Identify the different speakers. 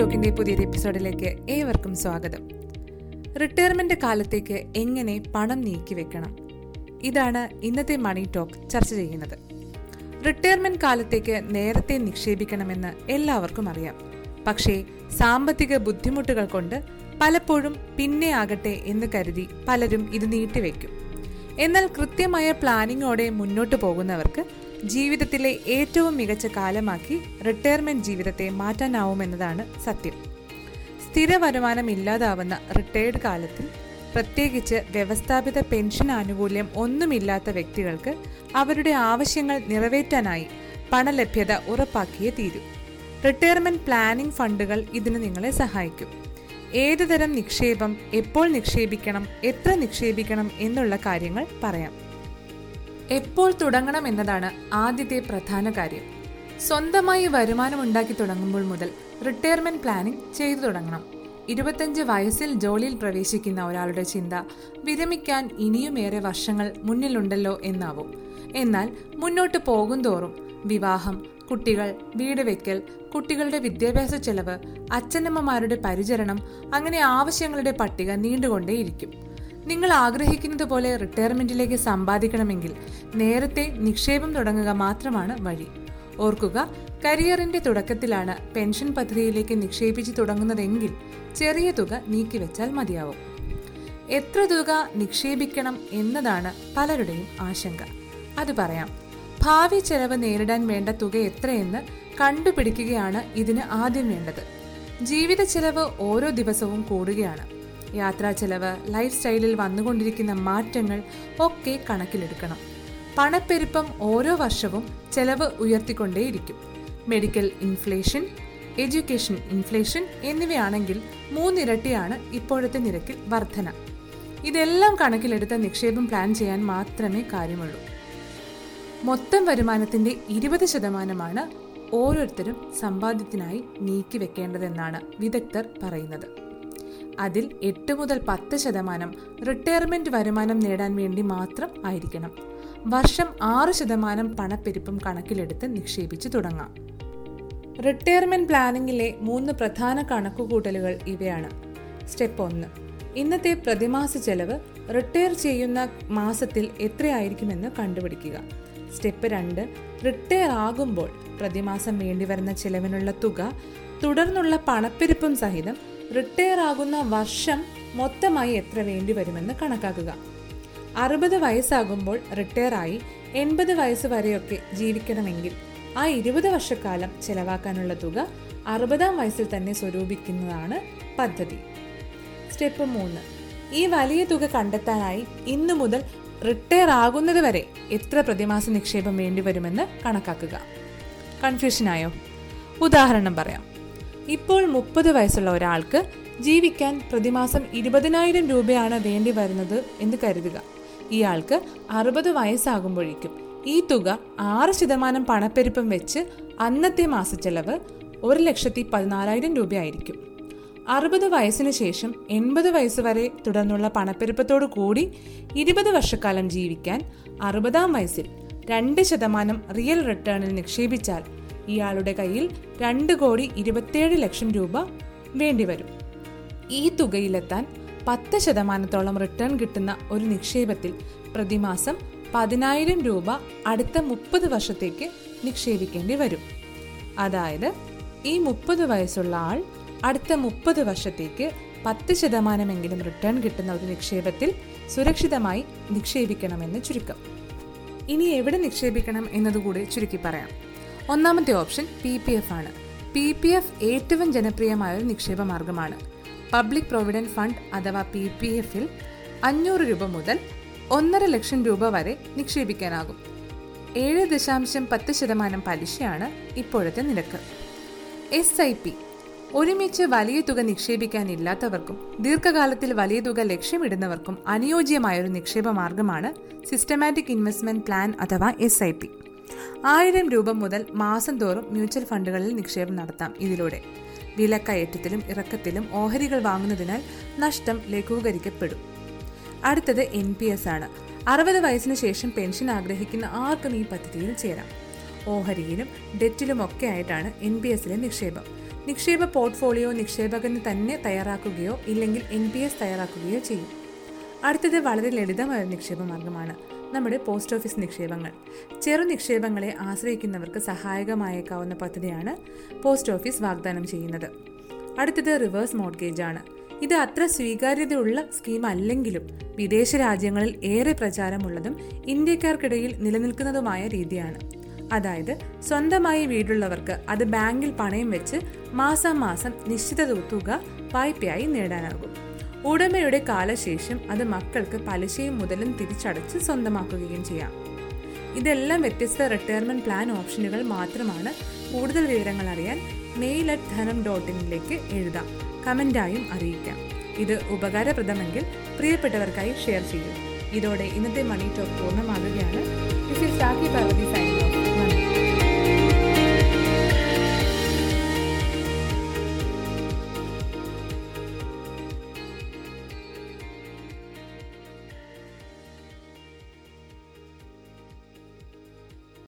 Speaker 1: ടോക്കിന്റെ പുതിയൊരു എപ്പിസോഡിലേക്ക് ഏവർക്കും സ്വാഗതം. റിട്ടയർമെന്റ് കാലത്തേക്ക് എങ്ങനെ പണം നീക്കി വെക്കണം? ഇതാണ് ഇന്നത്തെ മണി ടോക്ക് ചർച്ച ചെയ്യുന്നത്. റിട്ടയർമെന്റ് കാലത്തേക്ക് നേരത്തെ നിക്ഷേപിക്കണമെന്ന് എല്ലാവർക്കും അറിയാം. പക്ഷേ സാമ്പത്തിക ബുദ്ധിമുട്ടുകൾ കൊണ്ട് പലപ്പോഴും പിന്നെ ആകട്ടെ എന്ന് കരുതി പലരും ഇത് നീട്ടിവെക്കും എന്നാൽ കൃത്യമായ പ്ലാനിങ്ങോടെ മുന്നോട്ട് പോകുന്നവർക്ക് ജീവിതത്തിലെ ഏറ്റവും മികച്ച കാലമാക്കി റിട്ടയർമെന്റ് ജീവിതത്തെ മാറ്റാനാവുമെന്നതാണ് സത്യം. സ്ഥിര വരുമാനം ഇല്ലാതാവുന്ന റിട്ടയർഡ് കാലത്തിൽ പ്രത്യേകിച്ച് വ്യവസ്ഥാപിത പെൻഷൻ ആനുകൂല്യം ഒന്നുമില്ലാത്ത വ്യക്തികൾക്ക് അവരുടെ ആവശ്യങ്ങൾ നിറവേറ്റാനായി പണലഭ്യത ഉറപ്പാക്കിയേ തീരൂ. റിട്ടയർമെന്റ് പ്ലാനിംഗ് ഫണ്ടുകൾ ഇതിന് നിങ്ങളെ സഹായിക്കും. ഏതുതരം നിക്ഷേപം എപ്പോൾ നിക്ഷേപിക്കണം എത്ര നിക്ഷേപിക്കണം എന്നുള്ള കാര്യങ്ങൾ പറയാം. എപ്പോൾ തുടങ്ങണം എന്നതാണ് ആദ്യത്തെ പ്രധാന കാര്യം. സ്വന്തമായി വരുമാനം ഉണ്ടാക്കി തുടങ്ങുമ്പോൾ മുതൽ റിട്ടയർമെന്റ് പ്ലാനിംഗ് ചെയ്തു തുടങ്ങണം. ഇരുപത്തഞ്ച് വയസ്സിൽ ജോലിയിൽ പ്രവേശിക്കുന്ന ഒരാളുടെ ചിന്ത വിരമിക്കാൻ ഇനിയുമേറെ വർഷങ്ങൾ മുന്നിലുണ്ടല്ലോ എന്നാവും. എന്നാൽ മുന്നോട്ട് പോകുന്തോറും വിവാഹം കുട്ടികൾ വീട് വെക്കൽ കുട്ടികളുടെ വിദ്യാഭ്യാസ ചെലവ് അച്ഛനമ്മമാരുടെ പരിചരണം അങ്ങനെ ആവശ്യങ്ങളുടെ പട്ടിക നീണ്ടുകൊണ്ടേയിരിക്കും. നിങ്ങൾ ആഗ്രഹിക്കുന്നത് പോലെ റിട്ടയർമെന്റിലേക്ക് സമ്പാദിക്കണമെങ്കിൽ നേരത്തെ നിക്ഷേപം തുടങ്ങുക മാത്രമാണ് വഴി. ഓർക്കുക കരിയറിന്റെ തുടക്കത്തിലാണ് പെൻഷൻ പദ്ധതിയിലേക്ക് നിക്ഷേപിച്ചു തുടങ്ങുന്നതെങ്കിൽ ചെറിയ തുക നീക്കിവെച്ചാൽ മതിയാവും. എത്ര തുക നിക്ഷേപിക്കണം എന്നതാണ് പലരുടെയും ആശങ്ക. അത് പറയാം ഭാവി ചെലവ് നേരിടാൻ വേണ്ട തുക എത്രയെന്ന് കണ്ടുപിടിക്കുകയാണ് ഇതിന് ആദ്യം വേണ്ടത്. ജീവിത ചെലവ് ഓരോ ദിവസവും കൂടുകയാണ്. യാത്രാ ചെലവ് ലൈഫ് സ്റ്റൈലിൽ വന്നുകൊണ്ടിരിക്കുന്ന മാറ്റങ്ങൾ ഒക്കെ കണക്കിലെടുക്കണം. പണപ്പെരുപ്പം ഓരോ വർഷവും ചെലവ് ഉയർത്തിക്കൊണ്ടേയിരിക്കും. മെഡിക്കൽ ഇൻഫ്ലേഷൻ എഡ്യൂക്കേഷൻ ഇൻഫ്ലേഷൻ എന്നിവയാണെങ്കിൽ മൂന്നിരട്ടിയാണ് ഇപ്പോഴത്തെ നിരക്കിൽ വർധന. ഇതെല്ലാം കണക്കിലെടുത്ത് നിക്ഷേപം പ്ലാൻ ചെയ്യാൻ മാത്രമേ കാര്യമുള്ളൂ. മൊത്തം വരുമാനത്തിന്റെ ഇരുപത് ശതമാനമാണ് ഓരോരുത്തരും സമ്പാദ്യത്തിനായി നീക്കി വെക്കേണ്ടതെന്നാണ് വിദഗ്ധർ പറയുന്നത്. അതിൽ എട്ട് മുതൽ പത്ത് ശതമാനം റിട്ടയർമെന്റ് വരുമാനം നേടാൻ വേണ്ടി മാത്രം ആയിരിക്കണം. വർഷം ആറ് ശതമാനം പണപ്പെരുപ്പം കണക്കിലെടുത്ത് നിക്ഷേപിച്ചു തുടങ്ങാം. റിട്ടയർമെന്റ് പ്ലാനിങ്ങിലെ മൂന്ന് പ്രധാന കണക്കുകൂട്ടലുകൾ ഇവയാണ്. സ്റ്റെപ്പ് ഒന്ന് ഇന്നത്തെ പ്രതിമാസ ചെലവ് റിട്ടയർ ചെയ്യുന്ന മാസത്തിൽ എത്രയായിരിക്കുമെന്ന് കണ്ടുപിടിക്കുക. സ്റ്റെപ്പ് രണ്ട് റിട്ടയർ ആകുമ്പോൾ പ്രതിമാസം വേണ്ടിവരുന്ന ചെലവിനുള്ള തുക തുടർന്നുള്ള പണപ്പെരുപ്പം സഹിതം റിട്ടയർ ആകുന്ന വർഷം മൊത്തമായി എത്ര വേണ്ടി വരുമെന്ന് കണക്കാക്കുക. അറുപത് വയസ്സാകുമ്പോൾ റിട്ടയർ ആയി എൺപത് വയസ്സ് വരെയൊക്കെ ജീവിക്കണമെങ്കിൽ ആ ഇരുപത് വർഷക്കാലം ചെലവാക്കാനുള്ള തുക അറുപതാം വയസ്സിൽ തന്നെ സ്വരൂപിക്കുന്നതാണ് പദ്ധതി. സ്റ്റെപ്പ് മൂന്ന്. ഈ വലിയ തുക കണ്ടെത്താനായി ഇന്നു മുതൽ റിട്ടയർ ആകുന്നത് വരെ എത്ര പ്രതിമാസ നിക്ഷേപം വേണ്ടി വരുമെന്ന് കണക്കാക്കുക. കൺഫ്യൂഷനായോ? ഉദാഹരണം പറയാം. ഇപ്പോൾ മുപ്പത് വയസ്സുള്ള ഒരാൾക്ക് ജീവിക്കാൻ പ്രതിമാസം ഇരുപതിനായിരം രൂപയാണ് വേണ്ടി വരുന്നത് എന്ന് കരുതുക. ഇയാൾക്ക് അറുപത് വയസ്സാകുമ്പോഴേക്കും ഈ തുക ആറ് ശതമാനം പണപ്പെരുപ്പം വെച്ച് അന്നത്തെ മാസച്ചെലവ് ഒരു ലക്ഷത്തി പതിനാലായിരം രൂപയായിരിക്കും. അറുപത് വയസ്സിന് ശേഷം എൺപത് വയസ്സ് വരെ തുടർന്നുള്ള പണപ്പെരുപ്പത്തോടു കൂടി ഇരുപത് വർഷക്കാലം ജീവിക്കാൻ അറുപതാം വയസ്സിൽ രണ്ട് ശതമാനം റിയൽ റിട്ടേണിൽ നിക്ഷേപിച്ചാൽ ഇയാളുടെ കയ്യിൽ രണ്ട് കോടി ഇരുപത്തിയേഴ് ലക്ഷം രൂപ വേണ്ടിവരും. ഈ തുകയിലെത്താൻ പത്ത് ശതമാനത്തോളം റിട്ടേൺ കിട്ടുന്ന ഒരു നിക്ഷേപത്തിൽ പ്രതിമാസം പതിനായിരം രൂപ അടുത്ത മുപ്പത് വർഷത്തേക്ക് നിക്ഷേപിക്കേണ്ടി വരും. അതായത് ഈ മുപ്പത് വയസ്സുള്ള ആൾ അടുത്ത മുപ്പത് വർഷത്തേക്ക് പത്ത് ശതമാനമെങ്കിലും റിട്ടേൺ കിട്ടുന്ന ഒരു നിക്ഷേപത്തിൽ സുരക്ഷിതമായി നിക്ഷേപിക്കണമെന്ന് ചുരുക്കം. ഇനി എവിടെ നിക്ഷേപിക്കണം എന്നതുകൂടി ചുരുക്കി പറയാം. ഒന്നാമത്തെ ഓപ്ഷൻ പി പി എഫ് ആണ്. പി പി എഫ് ഏറ്റവും ജനപ്രിയമായ ഒരു നിക്ഷേപ മാർഗമാണ്. പബ്ലിക് പ്രൊവിഡന്റ് ഫണ്ട് അഥവാ പി പി എഫിൽ അഞ്ഞൂറ് രൂപ മുതൽ ഒന്നര ലക്ഷം രൂപ വരെ നിക്ഷേപിക്കാനാകും. ഏഴ് ദശാംശം പത്ത് ശതമാനം പലിശയാണ് ഇപ്പോഴത്തെ നിരക്ക്. S I P. ഒരുമിച്ച് വലിയ തുക നിക്ഷേപിക്കാനില്ലാത്തവർക്കും ദീർഘകാലത്തിൽ വലിയ തുക ലക്ഷ്യമിടുന്നവർക്കും അനുയോജ്യമായ ഒരു നിക്ഷേപ മാർഗമാണ് സിസ്റ്റമാറ്റിക് ഇൻവെസ്റ്റ്മെന്റ് പ്ലാൻ അഥവാ എസ് ഐ പി. ആയിരം രൂപ മുതൽ മാസം തോറും മ്യൂച്വൽ ഫണ്ടുകളിൽ നിക്ഷേപം നടത്താം. ഇതിലൂടെ വിലക്കയറ്റത്തിലും ഇറക്കത്തിലും ഓഹരികൾ വാങ്ങുന്നതിനാൽ നഷ്ടം ലഘൂകരിക്കപ്പെടും. അടുത്തത് എൻ പി എസ് ആണ്. അറുപത് വയസ്സിന് ശേഷം പെൻഷൻ ആഗ്രഹിക്കുന്ന ആർക്കും ഈ പദ്ധതിയിൽ ചേരാം. ഓഹരിയിലും ഡെറ്റിലും ഒക്കെ ആയിട്ടാണ് എൻ പി എസിലെ നിക്ഷേപം. നിക്ഷേപ പോർട്ട്ഫോളിയോ നിക്ഷേപകന് തന്നെ തയ്യാറാക്കുകയോ ഇല്ലെങ്കിൽ എൻ പി എസ് തയ്യാറാക്കുകയോ ചെയ്യും. അടുത്തത് വളരെ ലളിതമായ നിക്ഷേപ മാർഗമാണ്. നമ്മുടെ പോസ്റ്റ് ഓഫീസ് നിക്ഷേപങ്ങൾ. ചെറു നിക്ഷേപങ്ങളെ ആശ്രയിക്കുന്നവർക്ക് സഹായകമായേക്കാവുന്ന പദ്ധതിയാണ് പോസ്റ്റ് ഓഫീസ് വാഗ്ദാനം ചെയ്യുന്നത്. അടുത്തത് റിവേഴ്സ് മോർഗേജ് ആണ്. ഇത് അത്ര സ്വീകാര്യതയുള്ള സ്കീം അല്ലെങ്കിലും വിദേശ രാജ്യങ്ങളിൽ ഏറെ പ്രചാരമുള്ളതും ഇന്ത്യക്കാർക്കിടയിൽ നിലനിൽക്കുന്നതുമായ രീതിയാണ്. അതായത് സ്വന്തമായി വീടുള്ളവർക്ക് അത് ബാങ്കിൽ പണയം വെച്ച് മാസം മാസം നിശ്ചിത തുക വായ്പയായി നേടാനാകും. ഉടമയുടെ കാലശേഷം അത് മക്കൾക്ക് പലിശയും മുതലും തിരിച്ചടച്ച് സ്വന്തമാക്കുകയും ചെയ്യാം. ഇതെല്ലാം വ്യത്യസ്ത റിട്ടയർമെന്റ് പ്ലാൻ ഓപ്ഷനുകൾ മാത്രമാണ്. കൂടുതൽ വിവരങ്ങൾ അറിയാൻ മെയിൽ അറ്റ് ധനം ഡോട്ട് ഇനിലേക്ക് എഴുതാം. കമന്റായും അറിയിക്കാം. ഇത് ഉപകാരപ്രദമെങ്കിൽ പ്രിയപ്പെട്ടവർക്കായി ഷെയർ ചെയ്യൂ. ഇതോടെ ഇന്നത്തെ money talk പൂർണമാകുകയാണ്. This is Parvathi